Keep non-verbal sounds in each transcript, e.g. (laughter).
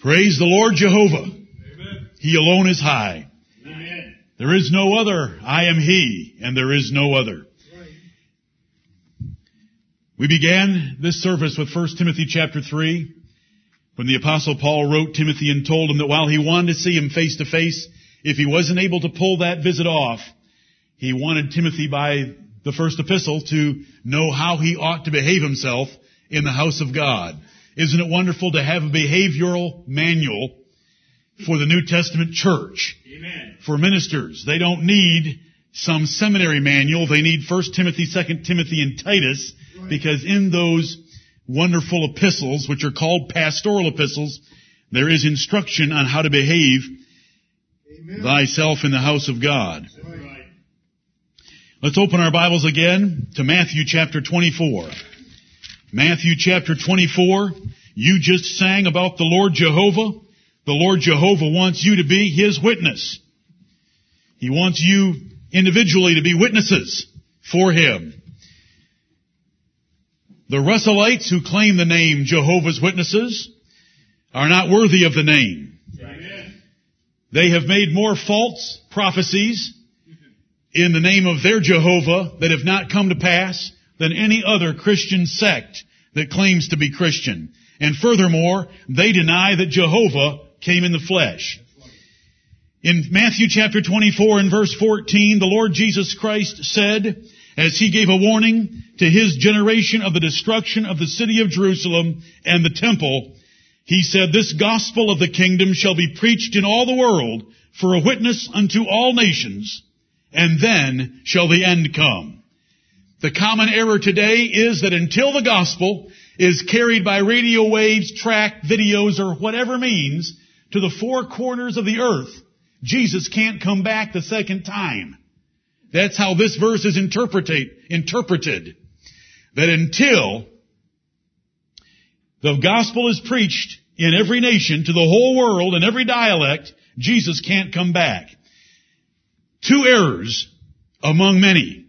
Praise the Lord Jehovah. He alone is high. There is no other. I am He, and there is no other. We began this service with 1 Timothy chapter 3, when the apostle Paul wrote Timothy and told him that while he wanted to see him face to face, if he wasn't able to pull that visit off, he wanted Timothy by the first epistle to know how he ought to behave himself in the house of God. Isn't it wonderful to have a behavioral manual for the New Testament church? Amen. For ministers. They don't need some seminary manual. They need 1 Timothy, 2 Timothy, and Titus because in those wonderful epistles, which are called pastoral epistles, there is instruction on how to behave Amen. thyself in the house of God. Right. Let's open our Bibles again to Matthew chapter 24. Matthew chapter 24. You just sang about the Lord Jehovah. The Lord Jehovah wants you to be His witness. He wants you individually to be witnesses for Him. The Russellites who claim the name Jehovah's Witnesses are not worthy of the name. They have made more false prophecies in the name of their Jehovah that have not come to pass than any other Christian sect that claims to be Christian. And furthermore, they deny that Jehovah came in the flesh. In Matthew chapter 24 and verse 14, the Lord Jesus Christ said, as he gave a warning to his generation of the destruction of the city of Jerusalem and the temple, he said, this gospel of the kingdom shall be preached in all the world for a witness unto all nations, and then shall the end come. The common error today is that until the gospel is carried by radio waves, track, videos, or whatever means to the four corners of the earth, Jesus can't come back the second time. That's how this verse is interpreted, interpreted. That until the gospel is preached in every nation to the whole world in every dialect, Jesus can't come back. Two errors among many.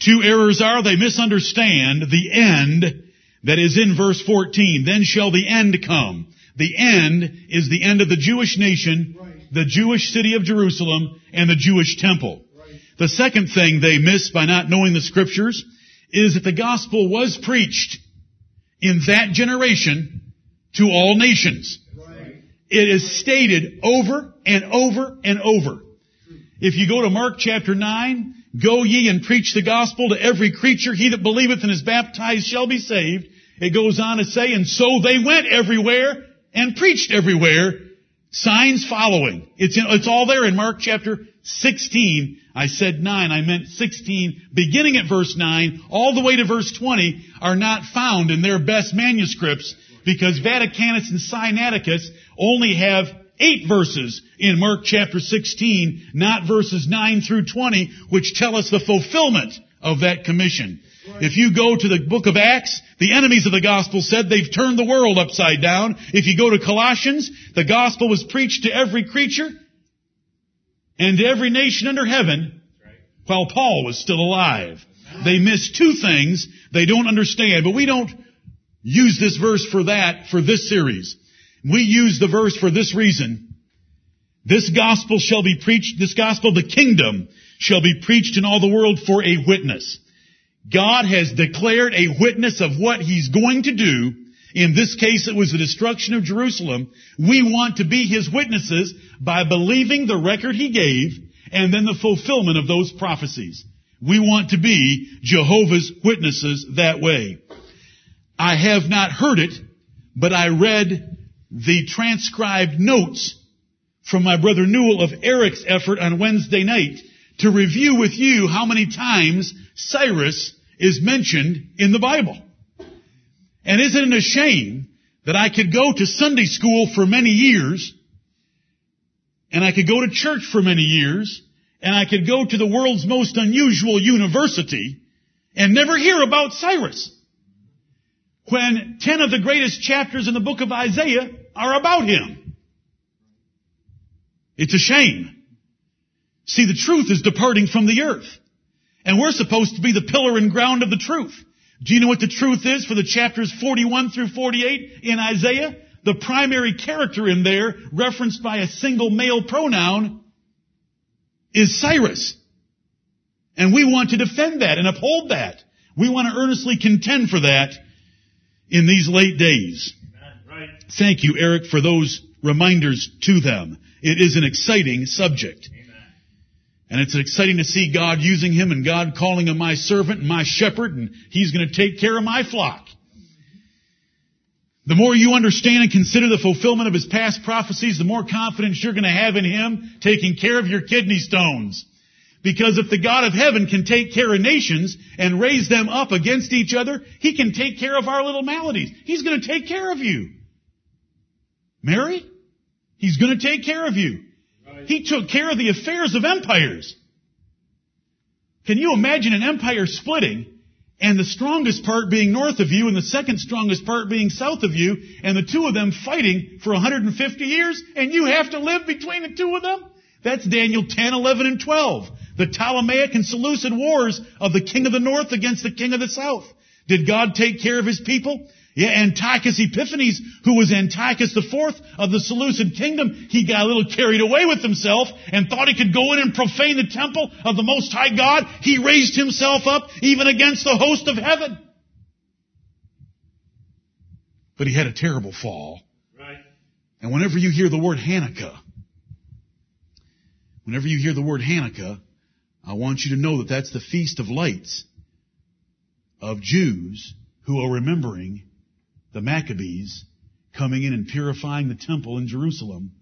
Two errors are they misunderstand the end that is in verse 14. Then shall the end come. The end is the end of the Jewish nation, Right. the Jewish city of Jerusalem, and the Jewish temple. Right. The second thing they miss by not knowing the scriptures is that the gospel was preached in that generation to all nations. Right. It is stated over and over and over. If you go to Mark chapter 9, go ye and preach the gospel to every creature. He that believeth and is baptized shall be saved. It goes on to say, and so they went everywhere and preached everywhere, signs following. It's, in, it's all there in Mark chapter 16. I said 9, I meant 16. Beginning at verse 9, all the way to verse 20 are not found in their best manuscripts because Vaticanus and Sinaiticus only have eight verses in Mark chapter 16, not verses 9 through 20, which tell us the fulfillment of that commission. If you go to the book of Acts, the enemies of the gospel said they've turned the world upside down. If you go to Colossians, the gospel was preached to every creature and to every nation under heaven while Paul was still alive. They miss two things they don't understand, but we don't use this verse for that for this series. We use the verse for this reason. This gospel shall be preached, this gospel of the kingdom shall be preached in all the world for a witness. God has declared a witness of what He's going to do. In this case, it was the destruction of Jerusalem. We want to be His witnesses by believing the record He gave and then the fulfillment of those prophecies. We want to be Jehovah's witnesses that way. I have not heard it, but I read the transcribed notes from my brother Newell of Eric's effort on Wednesday night to review with you how many times Cyrus is mentioned in the Bible. And isn't it a shame that I could go to Sunday school for many years, and I could go to church for many years, and I could go to the world's most unusual university, and never hear about Cyrus? When ten of the greatest chapters in the book of Isaiah are about him. It's a shame. See, the truth is departing from the earth. And we're supposed to be the pillar and ground of the truth. Do you know what the truth is for the chapters 41 through 48 in Isaiah? the primary character in there, referenced by a single male pronoun, is Cyrus. And we want to defend that and uphold that. We want to earnestly contend for that in these late days. Thank you, Eric, for those reminders to them. It is an exciting subject. And it's exciting to see God using him and God calling him my servant and my shepherd and he's going to take care of my flock. The more you understand and consider the fulfillment of his past prophecies, the more confidence you're going to have in him taking care of your kidney stones. Because if the God of heaven can take care of nations and raise them up against each other, he can take care of our little maladies. He's going to take care of you. Mary, he's going to take care of you. He took care of the affairs of empires. Can you imagine an empire splitting and the strongest part being north of you and the second strongest part being south of you and the two of them fighting for 150 years and you have to live between the two of them? That's Daniel 10, 11, and 12. The Ptolemaic and Seleucid wars of the king of the north against the king of the south. Did God take care of his people? Yeah, Antiochus Epiphanes, who was Antiochus IV of the Seleucid kingdom, he got a little carried away with himself and thought he could go in and profane the temple of the Most High God. He raised himself up even against the host of heaven. But he had a terrible fall. Right. And whenever you hear the word Hanukkah, whenever you hear the word Hanukkah, I want you to know that that's the feast of lights of Jews who are remembering the Maccabees coming in and purifying the temple in Jerusalem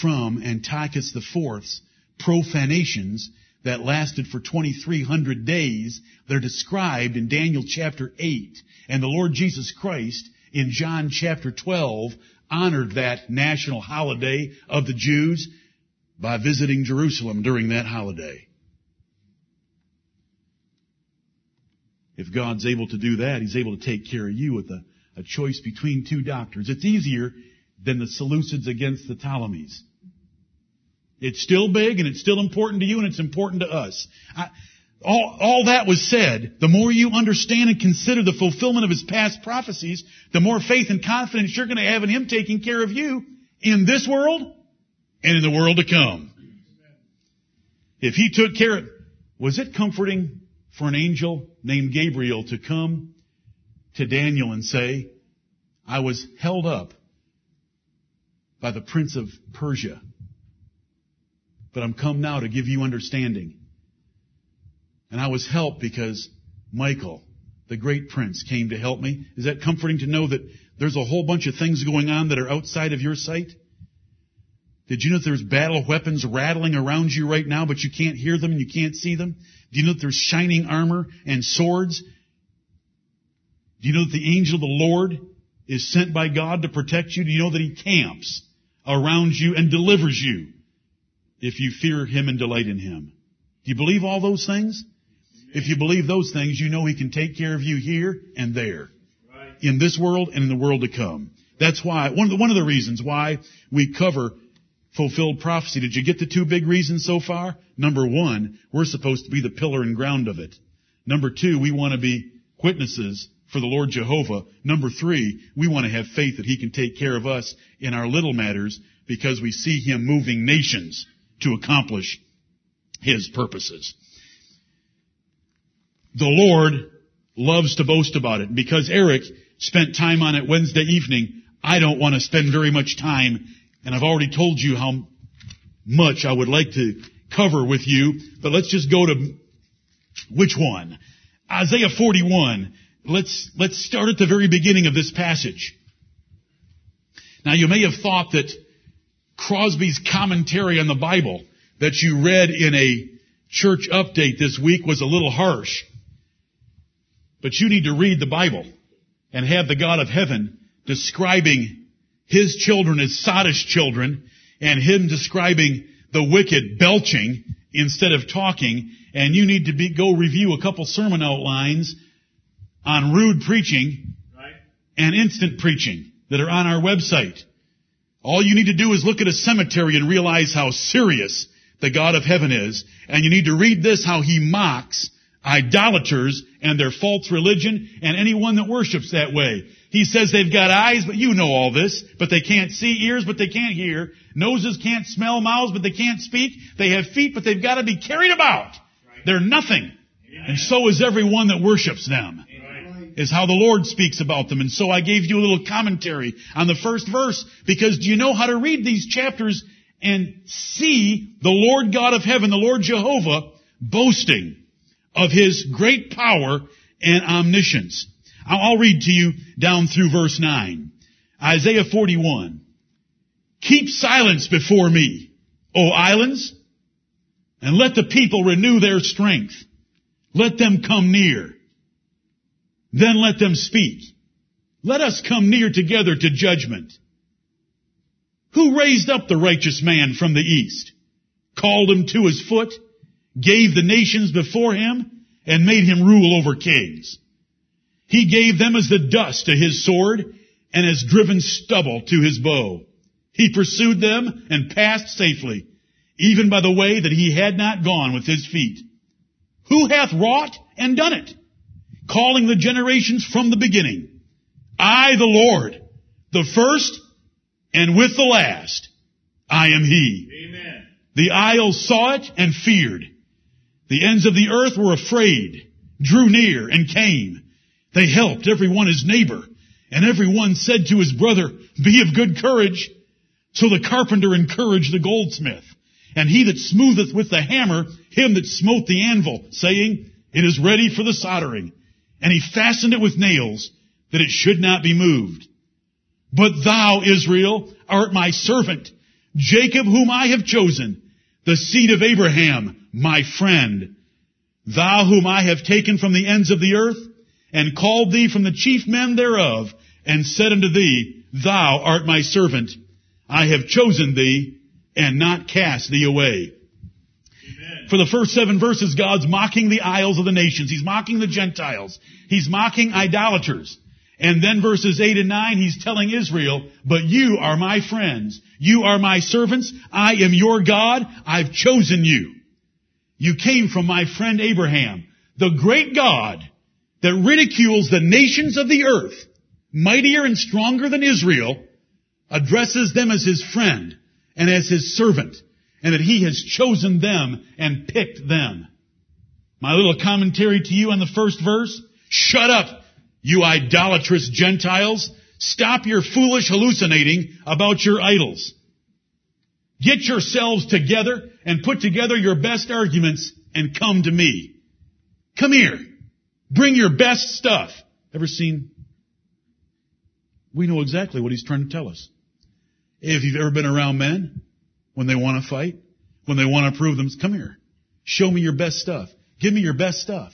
from Antiochus IV's profanations that lasted for 2300 days. They're described in Daniel chapter 8. And the Lord Jesus Christ in John chapter 12 honored that national holiday of the Jews by visiting Jerusalem during that holiday. If God's able to do that, He's able to take care of you with a a choice between two doctors. It's easier than the Seleucids against the Ptolemies. It's still big and it's still important to you and it's important to us. I, all, all that was said, the more you understand and consider the fulfillment of his past prophecies, the more faith and confidence you're going to have in him taking care of you in this world and in the world to come. If he took care of, was it comforting for an angel named Gabriel to come to Daniel and say, I was held up by the prince of Persia, but I'm come now to give you understanding. And I was helped because Michael, the great prince, came to help me. Is that comforting to know that there's a whole bunch of things going on that are outside of your sight? Did you know that there's battle weapons rattling around you right now, but you can't hear them and you can't see them? Do you know that there's shining armor and swords do you know that the angel of the Lord is sent by God to protect you? Do you know that he camps around you and delivers you if you fear him and delight in him? Do you believe all those things? If you believe those things, you know he can take care of you here and there. In this world and in the world to come. That's why, one of the, one of the reasons why we cover fulfilled prophecy. Did you get the two big reasons so far? Number one, we're supposed to be the pillar and ground of it. Number two, we want to be witnesses for the Lord Jehovah. Number three, we want to have faith that He can take care of us in our little matters because we see Him moving nations to accomplish His purposes. The Lord loves to boast about it. Because Eric spent time on it Wednesday evening, I don't want to spend very much time, and I've already told you how much I would like to cover with you, but let's just go to which one? Isaiah 41 let's, let's start at the very beginning of this passage. Now you may have thought that Crosby's commentary on the Bible that you read in a church update this week was a little harsh. But you need to read the Bible and have the God of heaven describing his children as sottish children and him describing the wicked belching instead of talking. And you need to be, go review a couple sermon outlines on rude preaching and instant preaching that are on our website. All you need to do is look at a cemetery and realize how serious the God of heaven is. And you need to read this, how he mocks idolaters and their false religion and anyone that worships that way. He says they've got eyes, but you know all this, but they can't see, ears, but they can't hear, noses can't smell, mouths, but they can't speak. They have feet, but they've got to be carried about. They're nothing. And so is everyone that worships them. Is how the Lord speaks about them. And so I gave you a little commentary on the first verse because do you know how to read these chapters and see the Lord God of heaven, the Lord Jehovah, boasting of His great power and omniscience. I'll read to you down through verse 9. Isaiah 41. Keep silence before me, O islands, and let the people renew their strength. Let them come near. Then let them speak. Let us come near together to judgment. Who raised up the righteous man from the east, called him to his foot, gave the nations before him, and made him rule over kings? He gave them as the dust to his sword, and as driven stubble to his bow. He pursued them and passed safely, even by the way that he had not gone with his feet. Who hath wrought and done it? Calling the generations from the beginning. I, the Lord, the first and with the last, I am He. Amen. The isles saw it and feared. The ends of the earth were afraid, drew near and came. They helped every one his neighbor, and every one said to his brother, Be of good courage. So the carpenter encouraged the goldsmith, and he that smootheth with the hammer, him that smote the anvil, saying, It is ready for the soldering. And he fastened it with nails, that it should not be moved. But thou, Israel, art my servant, Jacob whom I have chosen, the seed of Abraham, my friend. Thou whom I have taken from the ends of the earth, and called thee from the chief men thereof, and said unto thee, Thou art my servant. I have chosen thee, and not cast thee away. For the first seven verses, God's mocking the isles of the nations. He's mocking the Gentiles. He's mocking idolaters. And then verses 8 and 9, he's telling Israel, but you are my friends. You are my servants. I am your God. I've chosen you. You came from my friend Abraham, the great God that ridicules the nations of the earth, mightier and stronger than Israel, addresses them as his friend and as his servant, and that he has chosen them and picked them. My little commentary to you on the first verse, shut up, you idolatrous Gentiles. Stop your foolish hallucinating about your idols. Get yourselves together and put together your best arguments and come to me. Come here. Bring your best stuff. Ever seen? We know exactly what he's trying to tell us. If you've ever been around men, when they want to fight, when they want to prove them, come here. Show me your best stuff. Give me your best stuff.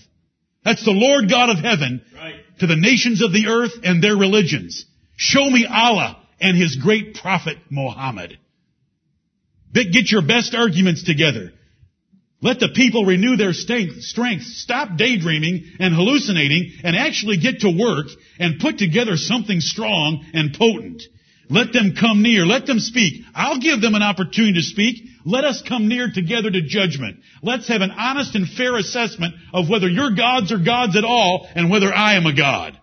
That's the Lord God of heaven right. to the nations of the earth and their religions. Show me Allah and his great prophet Muhammad. Get your best arguments together. Let the people renew their strength. Stop daydreaming and hallucinating and actually get to work and put together something strong and potent. Let them come near. Let them speak. I'll give them an opportunity to speak. Let us come near together to judgment. Let's have an honest and fair assessment of whether your gods are gods at all and whether I am a god.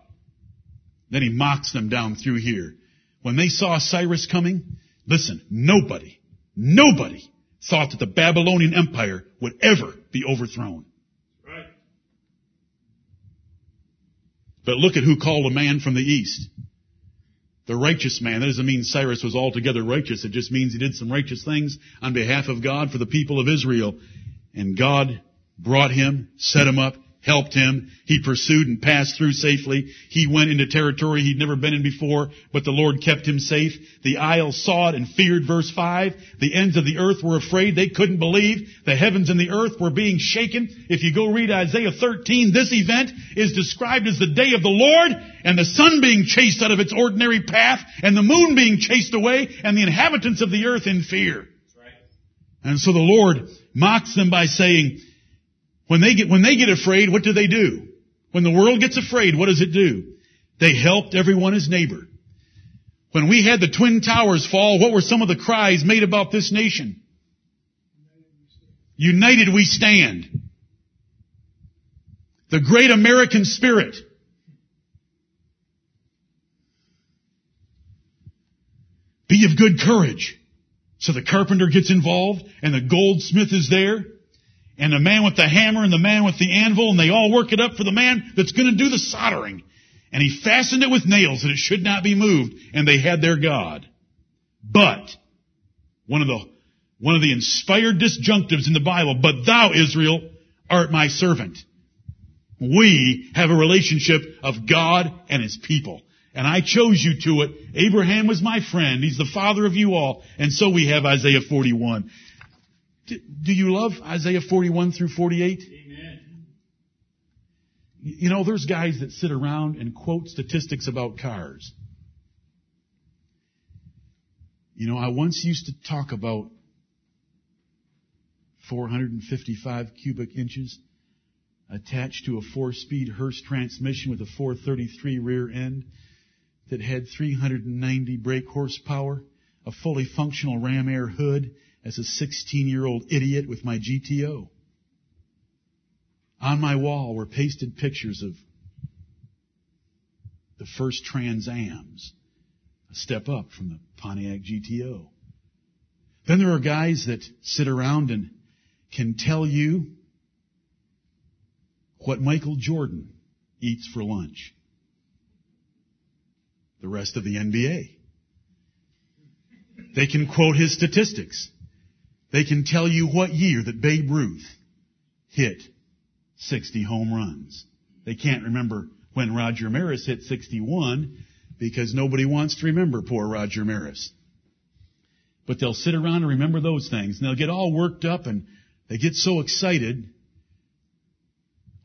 Then he mocks them down through here. When they saw Cyrus coming, listen, nobody, nobody thought that the Babylonian Empire would ever be overthrown. Right. But look at who called a man from the east. The righteous man. That doesn't mean Cyrus was altogether righteous. It just means he did some righteous things on behalf of God for the people of Israel. And God brought him, set him up, helped him. He pursued and passed through safely. He went into territory he'd never been in before, but the Lord kept him safe. The isles saw it and feared, verse 5. The ends of the earth were afraid. They couldn't believe. The heavens and the earth were being shaken. If you go read Isaiah 13, this event is described as the day of the Lord and the sun being chased out of its ordinary path and the moon being chased away and the inhabitants of the earth in fear. And so the Lord mocks them by saying, when they get, when they get afraid, what do they do? When the world gets afraid, what does it do? They helped everyone as neighbor. When we had the Twin Towers fall, what were some of the cries made about this nation? United we stand. The great American spirit. Be of good courage. So the carpenter gets involved and the goldsmith is there and the man with the hammer and the man with the anvil and they all work it up for the man that's going to do the soldering. And he fastened it with nails that it should not be moved and they had their God. But one of the one of the inspired disjunctives in the Bible, but thou, Israel, art my servant. We have a relationship of God and His people. And I chose you to it. Abraham was my friend. He's the father of you all. And so we have Isaiah 41. Do, you love Isaiah 41 through 48? Amen. You know, there's guys that sit around and quote statistics about cars. You know, I once used to talk about 455 cubic inches attached to a four-speed Hurst transmission with a 433 rear end that had 390 brake horsepower, a fully functional ram air hood as a 16-year-old idiot with my GTO. On my wall were pasted pictures of the first Trans Ams, a step up from the Pontiac GTO. Then there are guys that sit around and can tell you what Michael Jordan eats for lunch the rest of the NBA. They can quote his statistics. They can tell you what year that Babe Ruth hit 60 home runs. They can't remember when Roger Maris hit 61 because nobody wants to remember poor Roger Maris. But they'll sit around and remember those things and they'll get all worked up and they get so excited.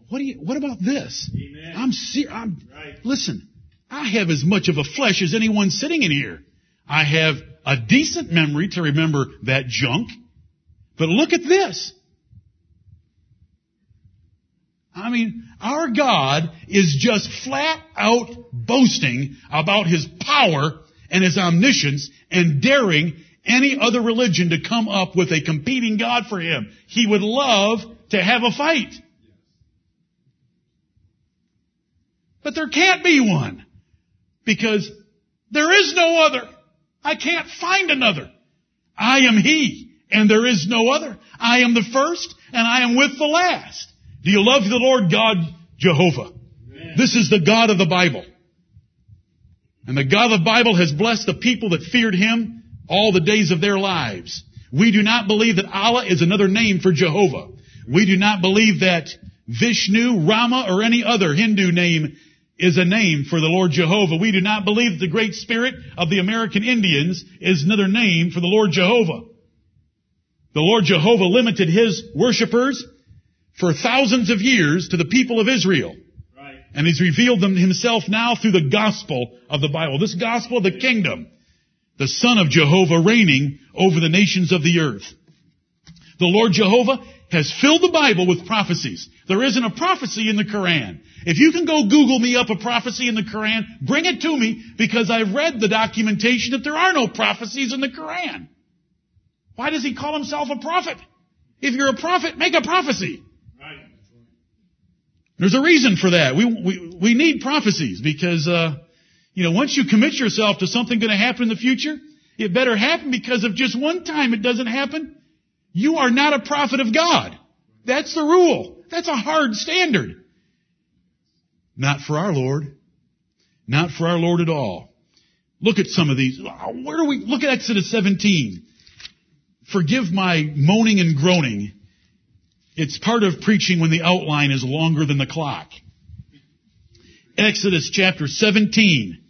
What do you, what about this? Amen. I'm, ser- I'm right. listen, I have as much of a flesh as anyone sitting in here. I have a decent memory to remember that junk. But look at this. I mean, our God is just flat out boasting about His power and His omniscience and daring any other religion to come up with a competing God for Him. He would love to have a fight. But there can't be one. Because there is no other. I can't find another. I am He, and there is no other. I am the first, and I am with the last. Do you love the Lord God Jehovah? Amen. This is the God of the Bible. And the God of the Bible has blessed the people that feared Him all the days of their lives. We do not believe that Allah is another name for Jehovah. We do not believe that Vishnu, Rama, or any other Hindu name is a name for the Lord Jehovah. We do not believe that the Great Spirit of the American Indians is another name for the Lord Jehovah. The Lord Jehovah limited his worshippers for thousands of years to the people of Israel. Right. And he's revealed them himself now through the gospel of the Bible. This gospel of the kingdom. The Son of Jehovah reigning over the nations of the earth. The Lord Jehovah has filled the Bible with prophecies. There isn't a prophecy in the Quran. If you can go Google me up a prophecy in the Quran, bring it to me because I've read the documentation that there are no prophecies in the Quran. Why does he call himself a prophet? If you're a prophet, make a prophecy. Right. There's a reason for that. We, we, we need prophecies because, uh, you know, once you commit yourself to something going to happen in the future, it better happen because if just one time it doesn't happen, you are not a prophet of God. That's the rule. That's a hard standard. Not for our Lord. Not for our Lord at all. Look at some of these. Where do we, look at Exodus 17. Forgive my moaning and groaning. It's part of preaching when the outline is longer than the clock. Exodus chapter 17.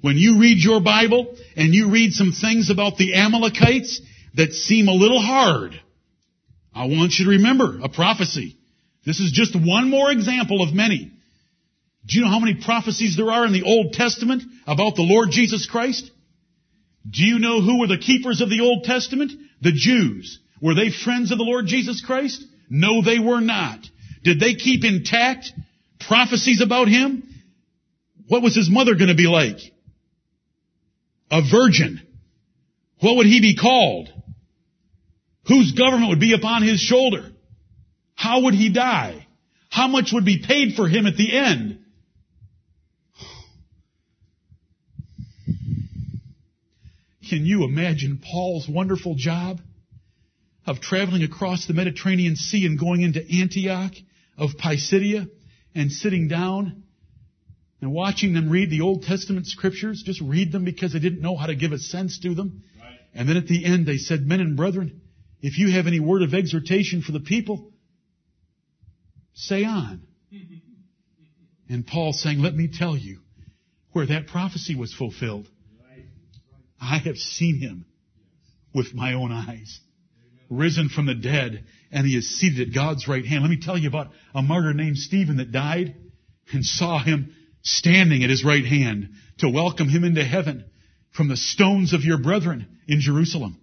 When you read your Bible and you read some things about the Amalekites, that seem a little hard, I want you to remember a prophecy. This is just one more example of many. Do you know how many prophecies there are in the Old Testament about the Lord Jesus Christ? Do you know who were the keepers of the Old Testament? The Jews. Were they friends of the Lord Jesus Christ? No, they were not. Did they keep intact prophecies about him? What was his mother going to be like? A virgin. What would he be called? whose government would be upon his shoulder. How would he die? How much would be paid for him at the end? Can you imagine Paul's wonderful job of traveling across the Mediterranean Sea and going into Antioch of Pisidia and sitting down and watching them read the Old Testament scriptures, just read them because they didn't know how to give a sense to them. Right. And then at the end they said, men and brethren, if you have any word of exhortation for the people, say on. (laughs) and Paul saying, let me tell you where that prophecy was fulfilled. I have seen him with my own eyes, risen from the dead, and he is seated at God's right hand. Let me tell you about a martyr named Stephen that died and saw him standing at his right hand to welcome him into heaven from the stones of your brethren in Jerusalem.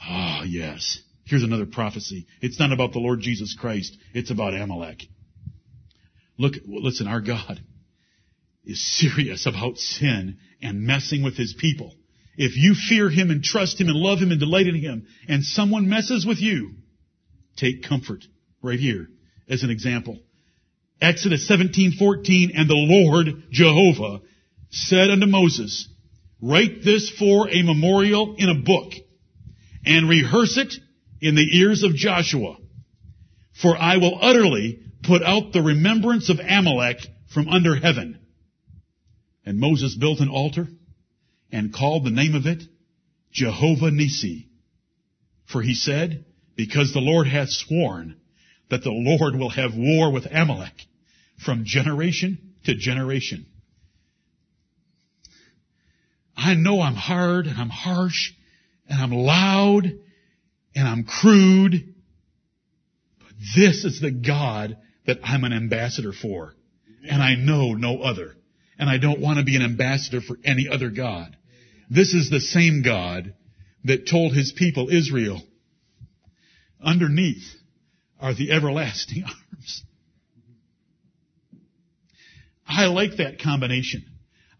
Ah, oh, yes. Here's another prophecy. It's not about the Lord Jesus Christ. It's about Amalek. Look, listen, our God is serious about sin and messing with his people. If you fear him and trust him and love him and delight in him and someone messes with you, take comfort right here as an example. Exodus 17:14 and the Lord Jehovah said unto Moses, write this for a memorial in a book and rehearse it in the ears of Joshua. For I will utterly put out the remembrance of Amalek from under heaven. And Moses built an altar and called the name of it Jehovah Nisi. For he said, because the Lord hath sworn that the Lord will have war with Amalek from generation to generation. I know I'm hard and I'm harsh and I'm loud and I'm crude, but this is the God that I'm an ambassador for. And I know no other. And I don't want to be an ambassador for any other God. This is the same God that told his people, Israel, underneath are the everlasting (laughs) arms. I like that combination.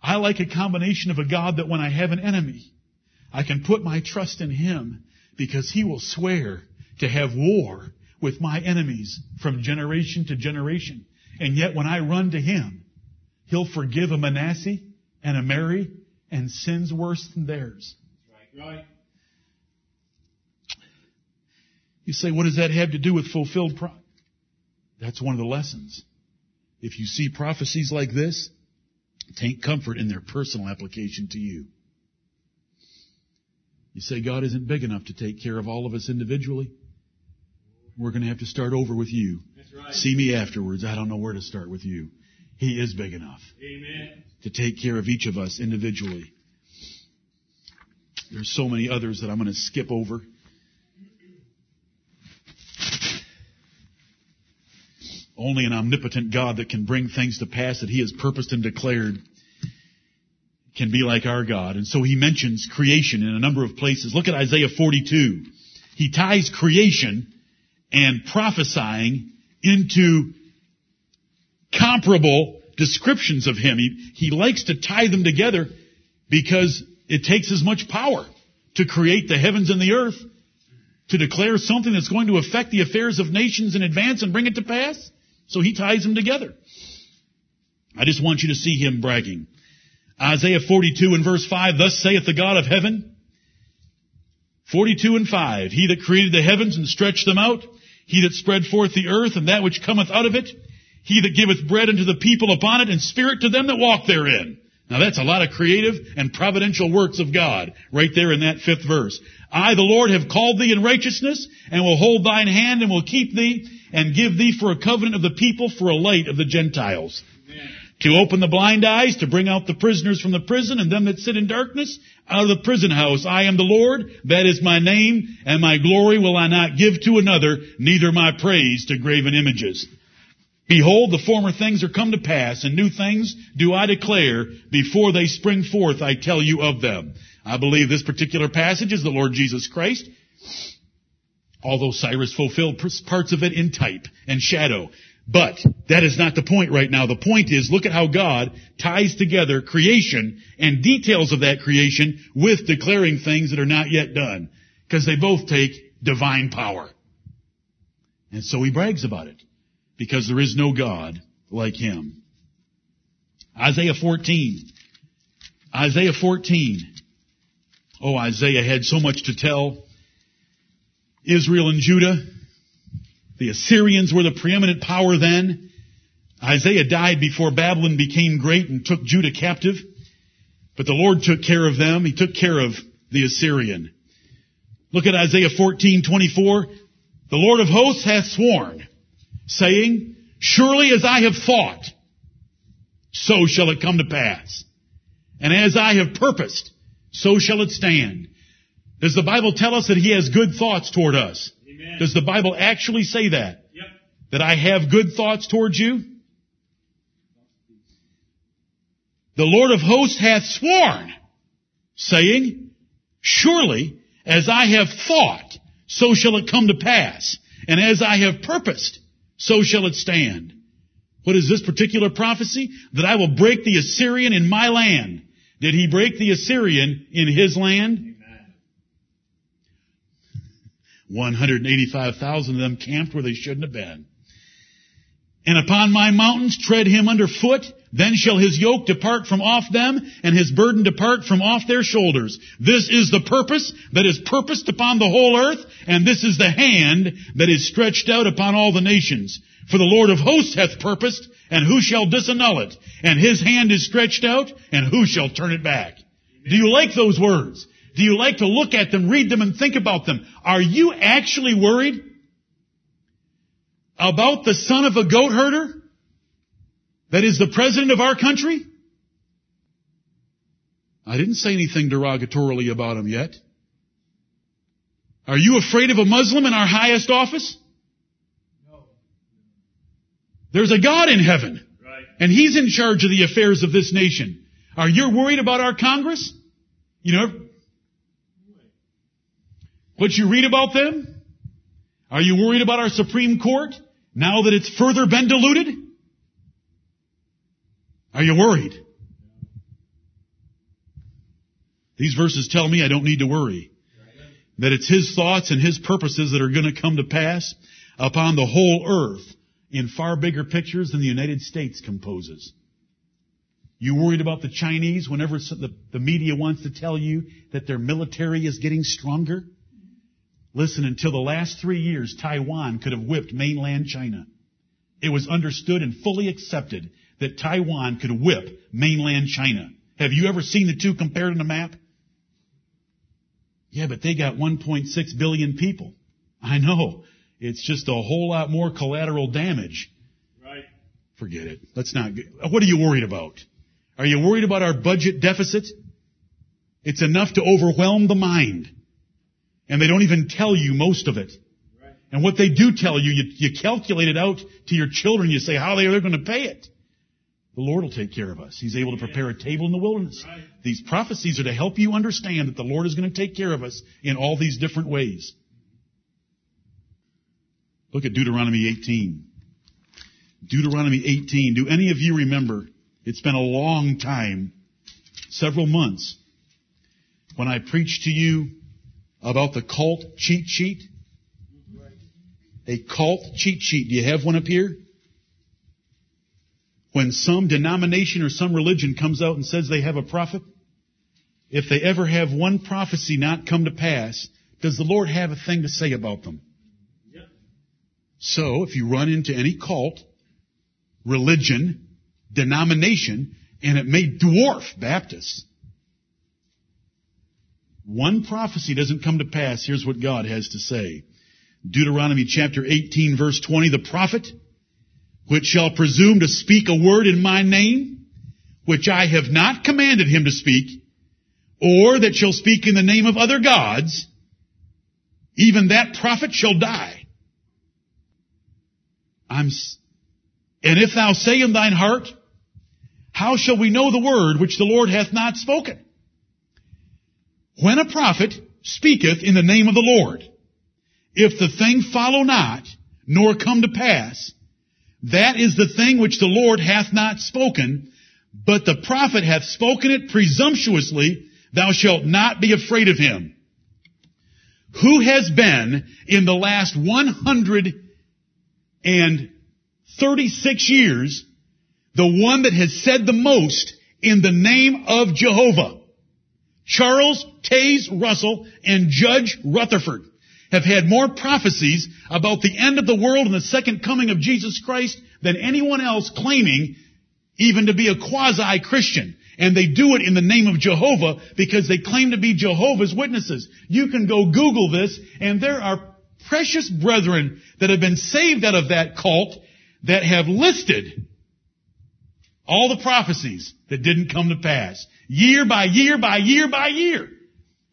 I like a combination of a God that when I have an enemy, I can put my trust in Him because He will swear to have war with my enemies from generation to generation. And yet when I run to Him, He'll forgive a Manasseh and a Mary and sins worse than theirs. Right, right. You say, what does that have to do with fulfilled pro-? That's one of the lessons. If you see prophecies like this, take comfort in their personal application to you. You say God isn't big enough to take care of all of us individually. We're going to have to start over with you. Right. See me afterwards. I don't know where to start with you. He is big enough Amen. to take care of each of us individually. There's so many others that I'm going to skip over. Only an omnipotent God that can bring things to pass that He has purposed and declared can be like our God. And so He mentions creation in a number of places. Look at Isaiah 42. He ties creation and prophesying into comparable descriptions of him. He, he likes to tie them together because it takes as much power to create the heavens and the earth to declare something that's going to affect the affairs of nations in advance and bring it to pass. So he ties them together. I just want you to see him bragging. Isaiah 42 and verse 5, thus saith the God of heaven, 42 and 5, he that created the heavens and stretched them out, he that spread forth the earth and that which cometh out of it, he that giveth bread unto the people upon it and spirit to them that walk therein. Now that's a lot of creative and providential works of God right there in that fifth verse. I, the Lord, have called thee in righteousness and will hold thine hand and will keep thee and give thee for a covenant of the people for a light of the Gentiles. Amen. To open the blind eyes, to bring out the prisoners from the prison and them that sit in darkness out of the prison house. I am the Lord, that is my name, and my glory will I not give to another, neither my praise to graven images. Behold, the former things are come to pass, and new things do I declare. Before they spring forth, I tell you of them. I believe this particular passage is the Lord Jesus Christ. Although Cyrus fulfilled parts of it in type and shadow. But that is not the point right now. The point is, look at how God ties together creation and details of that creation with declaring things that are not yet done. Because they both take divine power. And so he brags about it. Because there is no God like him. Isaiah 14. Isaiah 14. Oh, Isaiah had so much to tell. Israel and Judah. The Assyrians were the preeminent power then. Isaiah died before Babylon became great and took Judah captive. But the Lord took care of them. He took care of the Assyrian. Look at Isaiah 14:24. The Lord of hosts hath sworn, saying, Surely as I have thought, so shall it come to pass. And as I have purposed, so shall it stand. Does the Bible tell us that He has good thoughts toward us? Amen. Does the Bible actually say that? Yep. That I have good thoughts towards you? The Lord of hosts hath sworn, saying, Surely as I have thought, so shall it come to pass. And as I have purposed, so shall it stand. What is this particular prophecy? That I will break the Assyrian in my land. Did he break the Assyrian in his land? 185,000 of them camped where they shouldn't have been. And upon my mountains tread him under foot, then shall his yoke depart from off them, and his burden depart from off their shoulders. This is the purpose that is purposed upon the whole earth, and this is the hand that is stretched out upon all the nations. For the Lord of hosts hath purposed, and who shall disannul it? And his hand is stretched out, and who shall turn it back? Do you like those words? Do you like to look at them, read them, and think about them? Are you actually worried about the son of a goat herder that is the president of our country? I didn't say anything derogatorily about him yet. Are you afraid of a Muslim in our highest office? No. There's a God in heaven. Right. And He's in charge of the affairs of this nation. Are you worried about our Congress? You know, what you read about them? Are you worried about our Supreme Court? Now that it's further been diluted? Are you worried? These verses tell me I don't need to worry. That it's His thoughts and His purposes that are going to come to pass upon the whole earth in far bigger pictures than the United States composes. You worried about the Chinese whenever the, media wants to tell you that their military is getting stronger? Listen, until the last three years, Taiwan could have whipped mainland China. It was understood and fully accepted that Taiwan could whip mainland China. Have you ever seen the two compared on a map? Yeah, but they got 1.6 billion people. I know. It's just a whole lot more collateral damage. Right. Forget it. Let's not. Get, what are you worried about? Are you worried about our budget deficit? It's enough to overwhelm the mind. And they don't even tell you most of it. And what they do tell you, you, you calculate it out to your children. You say how they are going to pay it. The Lord will take care of us. He's able to prepare a table in the wilderness. Right. These prophecies are to help you understand that the Lord is going to take care of us in all these different ways. Look at Deuteronomy 18. Deuteronomy 18. Do any of you remember? It's been a long time, several months, when I preached to you about the cult cheat sheet? A cult cheat sheet. Do you have one up here? When some denomination or some religion comes out and says they have a prophet, if they ever have one prophecy not come to pass, does the Lord have a thing to say about them? So, if you run into any cult, religion, denomination, and it may dwarf Baptists, one prophecy doesn't come to pass, here's what God has to say. Deuteronomy chapter 18 verse 20, the prophet, which shall presume to speak a word in my name, which I have not commanded him to speak, or that shall speak in the name of other gods, even that prophet shall die. I'm, and if thou say in thine heart, how shall we know the word which the Lord hath not spoken? When a prophet speaketh in the name of the Lord, if the thing follow not, nor come to pass, that is the thing which the Lord hath not spoken, but the prophet hath spoken it presumptuously, thou shalt not be afraid of him. Who has been in the last 136 years, the one that has said the most in the name of Jehovah. Charles Taze Russell and Judge Rutherford have had more prophecies about the end of the world and the second coming of Jesus Christ than anyone else claiming even to be a quasi-Christian. And they do it in the name of Jehovah because they claim to be Jehovah's Witnesses. You can go Google this and there are precious brethren that have been saved out of that cult that have listed all the prophecies that didn't come to pass. Year by year by year by year.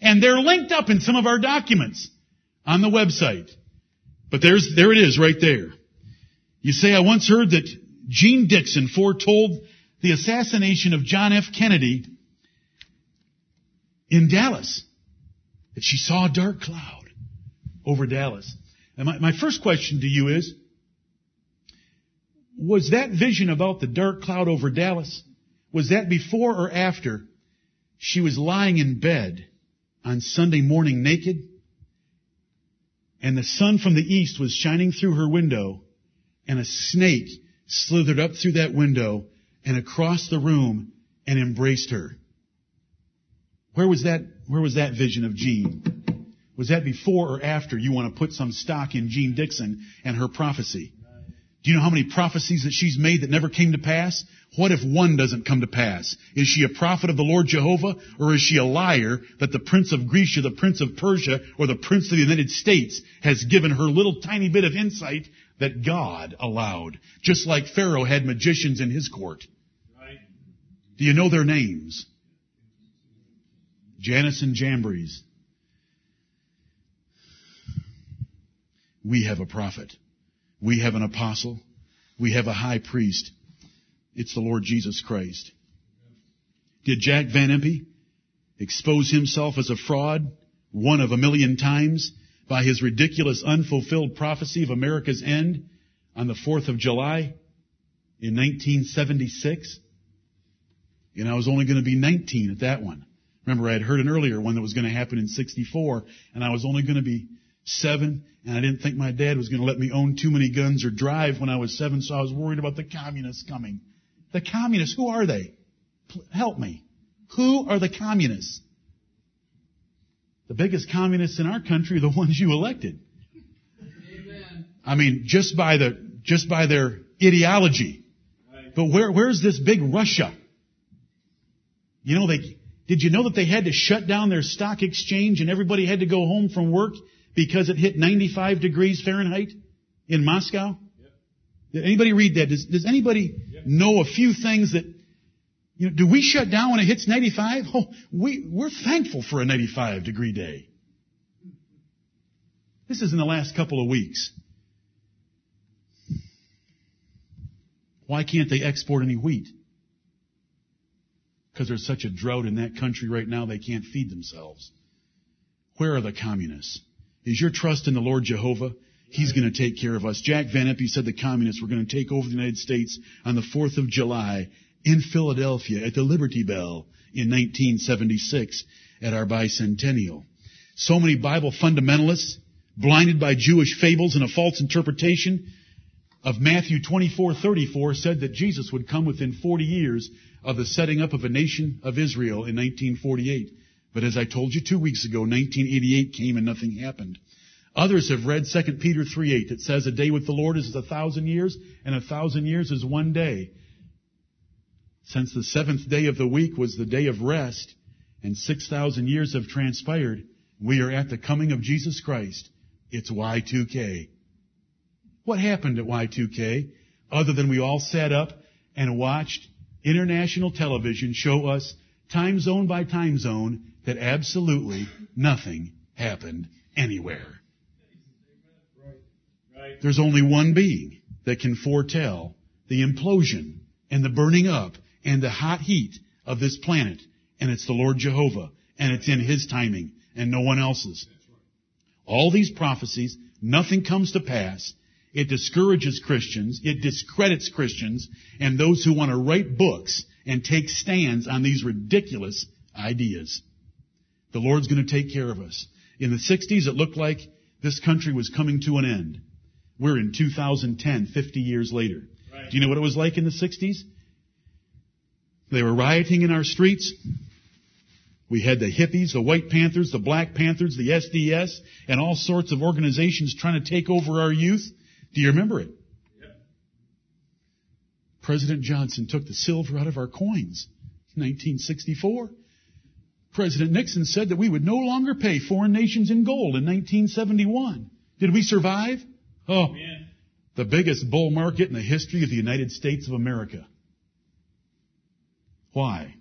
And they're linked up in some of our documents on the website. But there's, there it is right there. You say, I once heard that Jeane Dixon foretold the assassination of John F. Kennedy in Dallas. That she saw a dark cloud over Dallas. And my, my first question to you is, was that vision about the dark cloud over Dallas, was that before or after she was lying in bed on Sunday morning naked? And the sun from the east was shining through her window and a snake slithered up through that window and across the room and embraced her. Where was that, where was that vision of Jeane? Was that before or after you want to put some stock in Jeane Dixon and her prophecy? Do you know how many prophecies that she's made that never came to pass? What if one doesn't come to pass? Is she a prophet of the Lord Jehovah, or is she a liar that the prince of Grecia, the prince of Persia, or the prince of the United States has given her little tiny bit of insight that God allowed? Just like Pharaoh had magicians in his court. Right. Do you know their names? Jannes and Jambres. We have a prophet. We have an apostle. We have a high priest. It's the Lord Jesus Christ. Did Jack Van Impe expose himself as a fraud one of a million times by his ridiculous unfulfilled prophecy of America's end on the 4th of July in 1976? And I was only going to be 19 at that one. Remember, I had heard an earlier one that was going to happen in 64, and I was only going to be seven, and I didn't think my dad was going to let me own too many guns or drive when I was seven, so I was worried about the communists coming. The communists, who are they? Help me. Who are the communists? The biggest communists in our country are the (laughs) ones you elected. Amen. I mean, just by the, just by their ideology. Right. But where, where's this big Russia? You know, they, did you know that they had to shut down their stock exchange and everybody had to go home from work because it hit 95 degrees Fahrenheit in Moscow? Did anybody read that? Does, does anybody know a few things that, you know, do we shut down when it hits 95? Oh, we, we're thankful for a 95 degree day. This is in the last couple of weeks. Why can't they export any wheat? Because there's such a drought in that country right now they can't feed themselves. Where are the communists? Is your trust in the Lord Jehovah? He's going to take care of us. Jack Van Impe said the communists were going to take over the United States on the 4th of July in Philadelphia at the Liberty Bell in 1976 at our bicentennial. So many Bible fundamentalists, blinded by Jewish fables and a false interpretation of Matthew 24:34 said that Jesus would come within 40 years of the setting up of a nation of Israel in 1948. But as I told you two weeks ago, 1988 came and nothing happened. Others have read 2 Peter 3.8 that says a day with the Lord is a thousand years and a thousand years is one day. Since the seventh day of the week was the day of rest and 6,000 years have transpired, we are at the coming of Jesus Christ. It's Y2K. What happened at Y2K other than we all sat up and watched international television show us time zone by time zone that absolutely nothing happened anywhere. There's only one being that can foretell the implosion and the burning up and the hot heat of this planet, and it's the Lord Jehovah, and it's in His timing and no one else's. All these prophecies, nothing comes to pass. It discourages Christians, it discredits Christians, and those who want to write books and take stands on these ridiculous ideas. The Lord's going to take care of us. In the 60s, it looked like this country was coming to an end. We're in 2010, 50 years later. Right. Do you know what it was like in the 60s? They were rioting in our streets. We had the hippies, the White Panthers, the Black Panthers, the SDS, and all sorts of organizations trying to take over our youth. Do you remember it? Yep. President Johnson took the silver out of our coins. 1964. President Nixon said that we would no longer pay foreign nations in gold in 1971. Did we survive? Oh, the biggest bull market in the history of the United States of America. Why?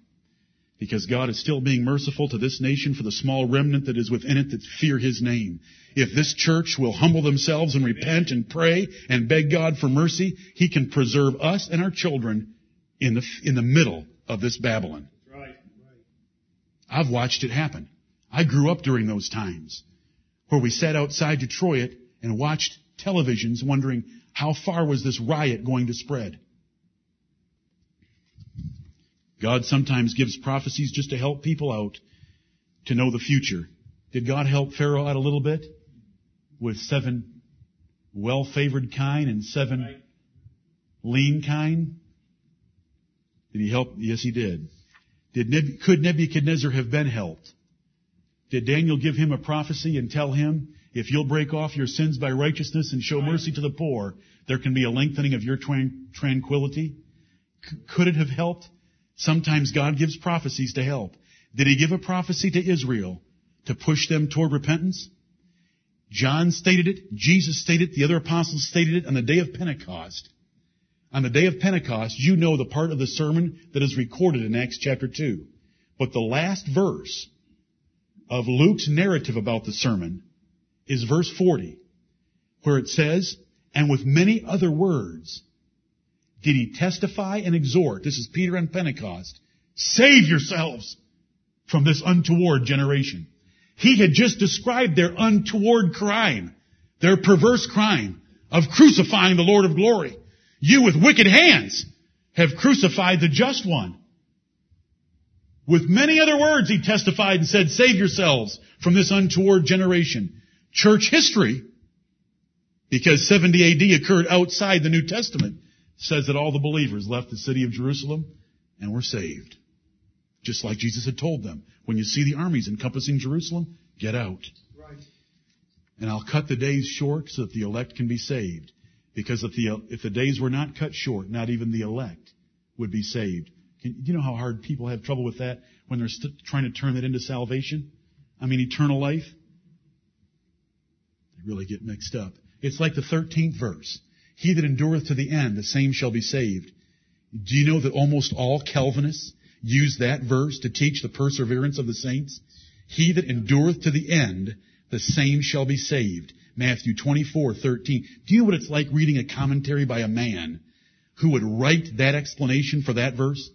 Because God is still being merciful to this nation for the small remnant that is within it that fear His name. If this church will humble themselves and repent and pray and beg God for mercy, He can preserve us and our children in the, in the middle of this Babylon. I've watched it happen. I grew up during those times where we sat outside Detroit and watched televisions wondering how far was this riot going to spread. God sometimes gives prophecies just to help people out to know the future. Did God help Pharaoh out a little bit? With seven well-favored kine and seven lean kine? Did he help? Yes, he did. Did could Nebuchadnezzar have been helped? Did Daniel give him a prophecy and tell him, if you'll break off your sins by righteousness and show mercy to the poor, there can be a lengthening of your tranquility? C- could it have helped? Sometimes God gives prophecies to help. Did he give a prophecy to Israel to push them toward repentance? John stated it, Jesus stated it, the other apostles stated it on the day of Pentecost. On the day of Pentecost, you know the part of the sermon that is recorded in Acts chapter 2. But the last verse of Luke's narrative about the sermon is verse 40, where it says, and with many other words, did he testify and exhort, this is Peter on Pentecost, save yourselves from this untoward generation. He had just described their untoward crime, their perverse crime of crucifying the Lord of glory. You with wicked hands have crucified the just one. With many other words he testified and said, save yourselves from this untoward generation. Church history, because 70 AD occurred outside the New Testament, says that all the believers left the city of Jerusalem and were saved. Just like Jesus had told them. When you see the armies encompassing Jerusalem, get out. Right. And I'll cut the days short so that the elect can be saved. Because if the, if the days were not cut short, not even the elect would be saved. You know how hard people have trouble with that when they're st- trying to turn that into salvation? I mean, eternal life? They really get mixed up. It's like the 13th verse. He that endureth to the end, the same shall be saved. Do you know that almost all Calvinists use that verse to teach the perseverance of the saints? He that endureth to the end, the same shall be saved. Matthew 24, 13. Do you know what it's like reading a commentary by a man who would write that explanation for that verse?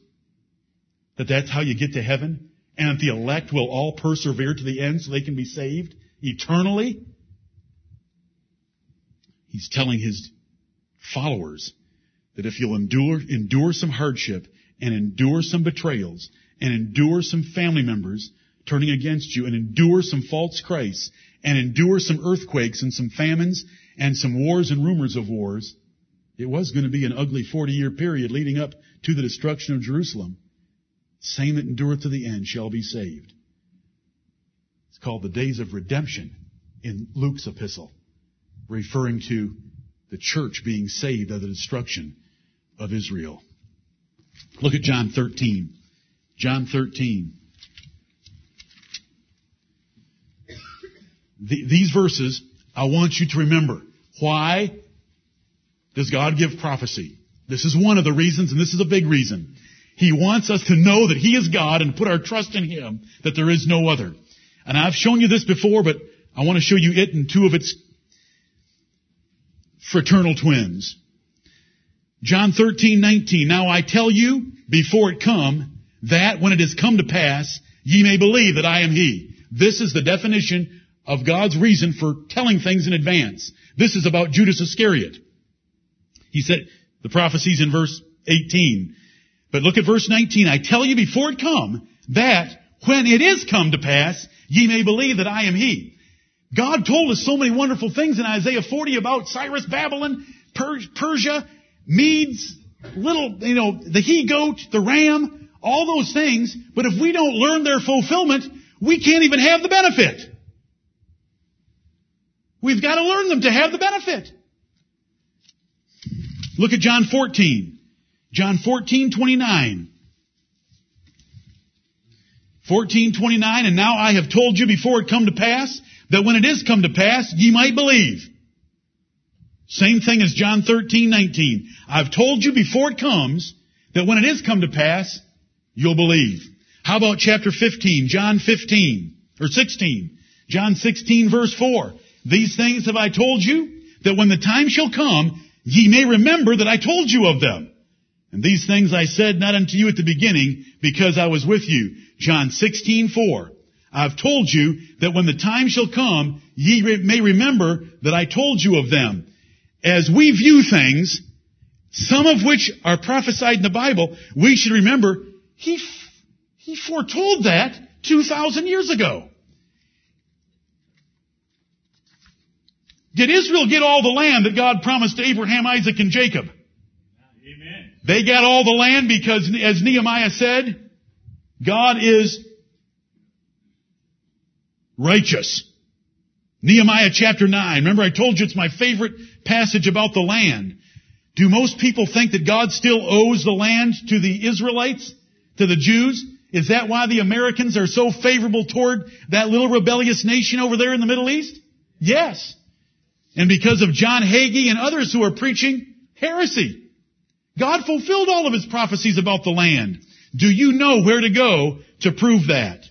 That that's how you get to heaven? And that the elect will all persevere to the end so they can be saved eternally? He's telling his followers that if you'll endure, endure some hardship and endure some betrayals and endure some family members turning against you and endure some false Christs and endure some earthquakes and some famines and some wars and rumors of wars, it was going to be an ugly 40 year period leading up to the destruction of Jerusalem. Same that endureth to the end shall be saved. It's called the days of redemption in Luke's epistle, referring to the church being saved of the destruction of Israel. Look at John 13. John 13. The, these verses, I want you to remember. Why does God give prophecy? This is one of the reasons, and this is a big reason. He wants us to know that He is God and put our trust in Him, that there is no other. And I've shown you this before, but I want to show you it in two of its fraternal twins. John 13, 19. Now I tell you, before it come, that when it has come to pass, ye may believe that I am He. This is the definition of God's reason for telling things in advance. This is about Judas Iscariot. He said, the prophecies in verse 18. But look at verse 19. I tell you before it come, that when it is come to pass, ye may believe that I am He. God told us so many wonderful things in Isaiah 40 about Cyrus, Babylon, per- Persia, Medes, little, you know, the he-goat, the ram, all those things. But if we don't learn their fulfillment, we can't even have the benefit. We've got to learn them to have the benefit. Look at John 14. John 14, 29. 1429, and now I have told you before it come to pass, that when it is come to pass, ye might believe. Same thing as John 13, 19. I've told you before it comes, that when it is come to pass, you'll believe. How about chapter 15, John 15, or 16, John 16 verse 4. These things have I told you, that when the time shall come, ye may remember that I told you of them. And these things I said not unto you at the beginning, because I was with you. John 16, 4. I've told you that when the time shall come, ye may remember that I told you of them. As we view things, some of which are prophesied in the Bible, we should remember, he, he foretold that 2,000 years ago. Did Israel get all the land that God promised to Abraham, Isaac, and Jacob? Amen. They got all the land because, as Nehemiah said, God is righteous. Nehemiah chapter 9. Remember I told you it's my favorite passage about the land. Do most people think that God still owes the land to the Israelites? To the Jews? Is that why the Americans are so favorable toward that little rebellious nation over there in the Middle East? Yes. And because of John Hagee and others who are preaching heresy. God fulfilled all of his prophecies about the land. Do you know where to go to prove that?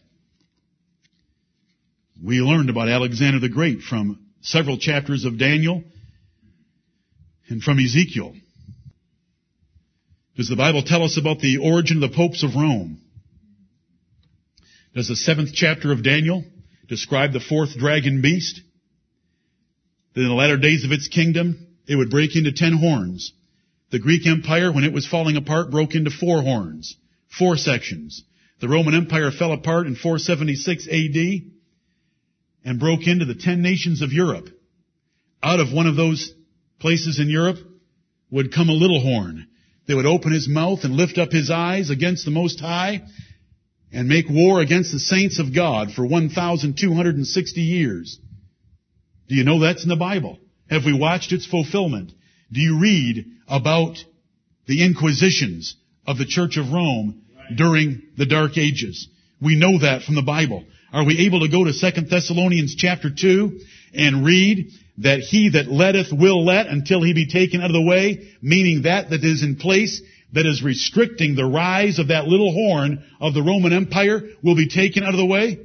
We learned about Alexander the Great from several chapters of Daniel and from Ezekiel. Does the Bible tell us about the origin of the popes of Rome? Does the seventh chapter of Daniel describe the fourth dragon beast? That in the latter days of its kingdom, it would break into ten horns. The Greek Empire, when it was falling apart, broke into four horns, four sections. The Roman Empire fell apart in 476 AD and broke into the ten nations of Europe. Out of one of those places in Europe would come a little horn. They would open his mouth and lift up his eyes against the Most High and make war against the saints of God for 1,260 years. Do you know that's in the Bible? Have we watched its fulfillment? Do you read about the inquisitions of the Church of Rome during the Dark Ages? We know that from the Bible. Are we able to go to 2 Thessalonians chapter 2 and read that he that letteth will let until he be taken out of the way, meaning that that is in place that is restricting the rise of that little horn of the Roman Empire will be taken out of the way?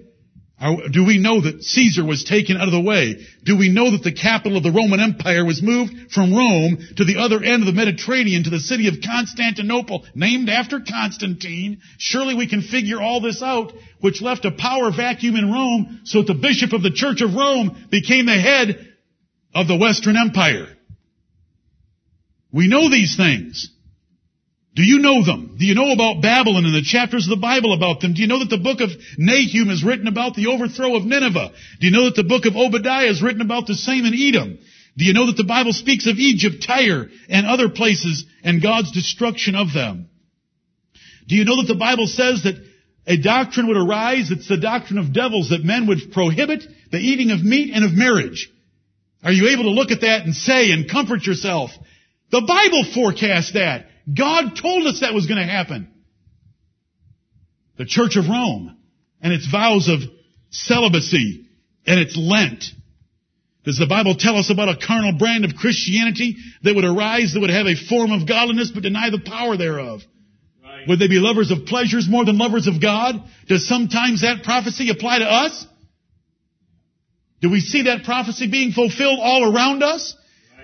Do we know that Caesar was taken out of the way? Do we know that the capital of the Roman Empire was moved from Rome to the other end of the Mediterranean to the city of Constantinople, named after Constantine? Surely we can figure all this out, which left a power vacuum in Rome so that the bishop of the Church of Rome became the head of the Western Empire. We know these things. Do you know them? Do you know about Babylon and the chapters of the Bible about them? Do you know that the book of Nahum is written about the overthrow of Nineveh? Do you know that the book of Obadiah is written about the same in Edom? Do you know that the Bible speaks of Egypt, Tyre, and other places and God's destruction of them? Do you know that the Bible says that a doctrine would arise, it's the doctrine of devils, that men would prohibit the eating of meat and of marriage? Are you able to look at that and say and comfort yourself? The Bible forecasts that. God told us that was going to happen. The Church of Rome and its vows of celibacy and its Lent. Does the Bible tell us about a carnal brand of Christianity that would arise that would have a form of godliness but deny the power thereof? Right. Would they be lovers of pleasures more than lovers of God? Does sometimes that prophecy apply to us? Do we see that prophecy being fulfilled all around us?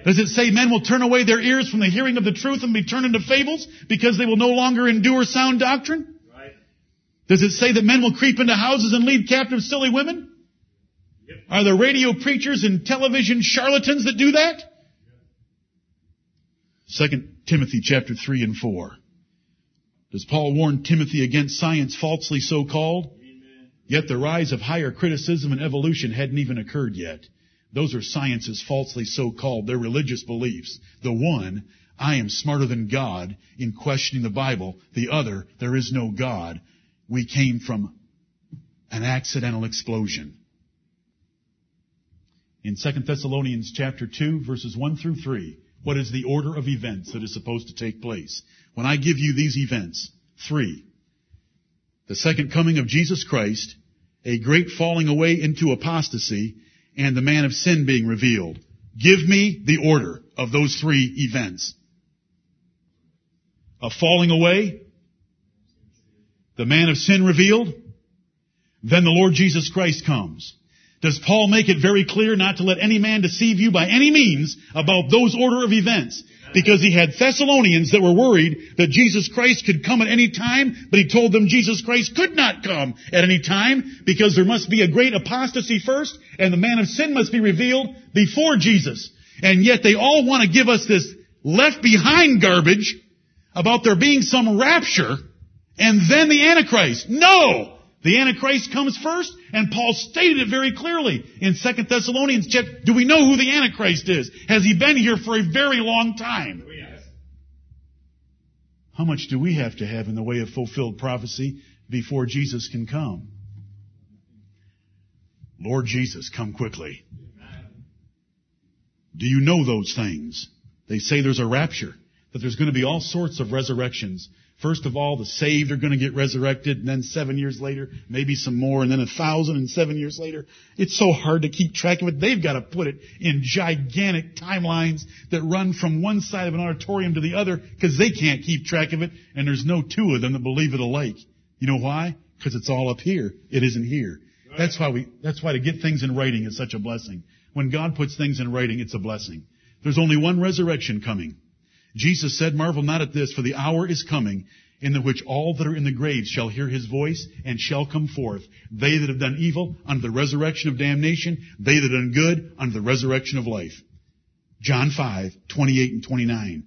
Does it say men will turn away their ears from the hearing of the truth and be turned into fables because they will no longer endure sound doctrine? Right. Does it say that men will creep into houses and lead captive silly women? Yep. Are there radio preachers and television charlatans that do that? Second Timothy chapter 3 and 4. Does Paul warn Timothy against science falsely so called? Yet the rise of higher criticism and evolution hadn't even occurred yet. Those are sciences falsely so called. They're religious beliefs. The one, I am smarter than God in questioning the Bible. The other, there is no God. We came from an accidental explosion. In 2 Thessalonians chapter 2 verses 1 through 3, what is the order of events that is supposed to take place? When I give you these events, three, the second coming of Jesus Christ, a great falling away into apostasy, and the man of sin being revealed. Give me the order of those three events. A falling away, the man of sin revealed, then the Lord Jesus Christ comes. Does Paul make it very clear not to let any man deceive you by any means about those order of events? Because he had Thessalonians that were worried that Jesus Christ could come at any time, but he told them Jesus Christ could not come at any time because there must be a great apostasy first and the man of sin must be revealed before Jesus. And yet they all want to give us this left behind garbage about there being some rapture and then the Antichrist. No! The Antichrist comes first, and Paul stated it very clearly in 2 Thessalonians. Do we know who the Antichrist is? Has he been here for a very long time? Oh, yes. How much do we have to have in the way of fulfilled prophecy before Jesus can come? Lord Jesus, come quickly. Do you know those things? They say there's a rapture, that there's going to be all sorts of resurrections. First of all, the saved are going to get resurrected, and then seven years later, maybe some more, and then a thousand, and seven years later. It's so hard to keep track of it. They've got to put it in gigantic timelines that run from one side of an auditorium to the other because they can't keep track of it, and there's no two of them that believe it alike. You know why? Because it's all up here. It isn't here. That's why we, that's why to get things in writing is such a blessing. When God puts things in writing, it's a blessing. There's only one resurrection coming. Jesus said, marvel not at this, for the hour is coming in the which all that are in the graves shall hear his voice and shall come forth. They that have done evil unto the resurrection of damnation, they that have done good unto the resurrection of life. John 5, 28 and 29.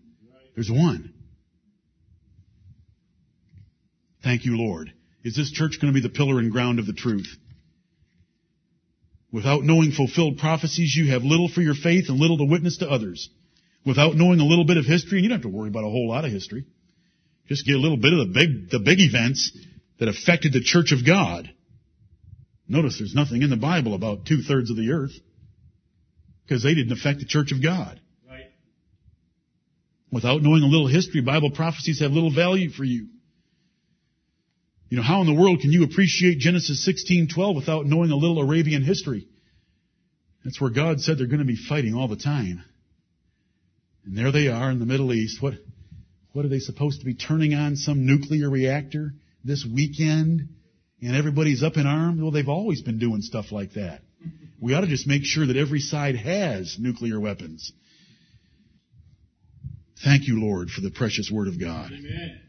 There's one. Thank you, Lord. Is this church going to be the pillar and ground of the truth? Without knowing fulfilled prophecies, you have little for your faith and little to witness to others without knowing a little bit of history, and you don't have to worry about a whole lot of history. Just get a little bit of the big, the big events that affected the church of God. Notice there's nothing in the Bible about two thirds of the earth because they didn't affect the church of God. Right. Without knowing a little history, Bible prophecies have little value for you. You know, how in the world can you appreciate Genesis 16:12 without knowing a little Arabian history? That's where God said they're going to be fighting all the time. And there they are in the Middle East. What, what are they supposed to be turning on some nuclear reactor this weekend? And everybody's up in arms? Well, they've always been doing stuff like that. We ought to just make sure that every side has nuclear weapons. Thank you, Lord, for the precious Word of God. Amen.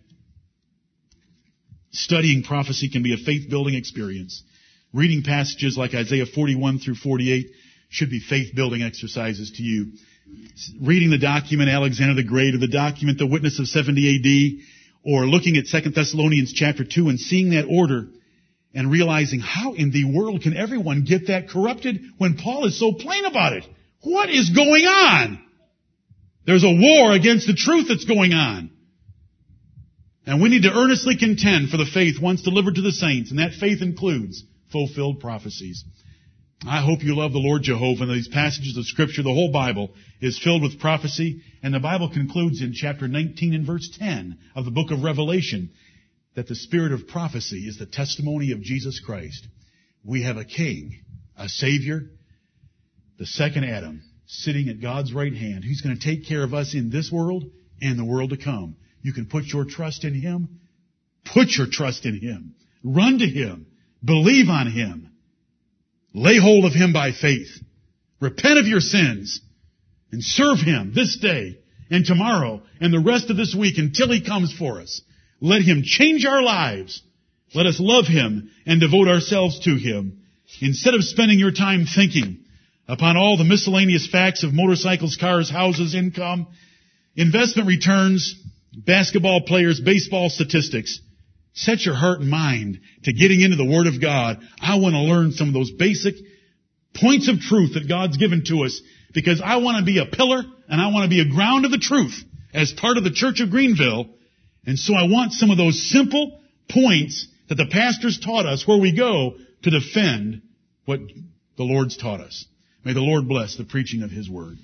Studying prophecy can be a faith building experience. Reading passages like Isaiah 41 through 48 should be faith building exercises to you reading the document Alexander the Great or the document The Witness of 70 AD or looking at 2 Thessalonians chapter 2 and seeing that order and realizing how in the world can everyone get that corrupted when Paul is so plain about it? What is going on? There's a war against the truth that's going on. And we need to earnestly contend for the faith once delivered to the saints, and that faith includes fulfilled prophecies. I hope you love the Lord Jehovah. And these passages of scripture, the whole Bible is filled with prophecy. And the Bible concludes in chapter 19 and verse 10 of the book of Revelation that the spirit of prophecy is the testimony of Jesus Christ. We have a king, a savior, the second Adam, sitting at God's right hand. He's going to take care of us in this world and the world to come. You can put your trust in him. Put your trust in him. Run to him. Believe on him. Lay hold of Him by faith. Repent of your sins and serve Him this day and tomorrow and the rest of this week until He comes for us. Let Him change our lives. Let us love Him and devote ourselves to Him. Instead of spending your time thinking upon all the miscellaneous facts of motorcycles, cars, houses, income, investment returns, basketball players, baseball statistics, set your heart and mind to getting into the Word of God. I want to learn some of those basic points of truth that God's given to us because I want to be a pillar and I want to be a ground of the truth as part of the Church of Greenville. And so I want some of those simple points that the pastors taught us where we go to defend what the Lord's taught us. May the Lord bless the preaching of His Word.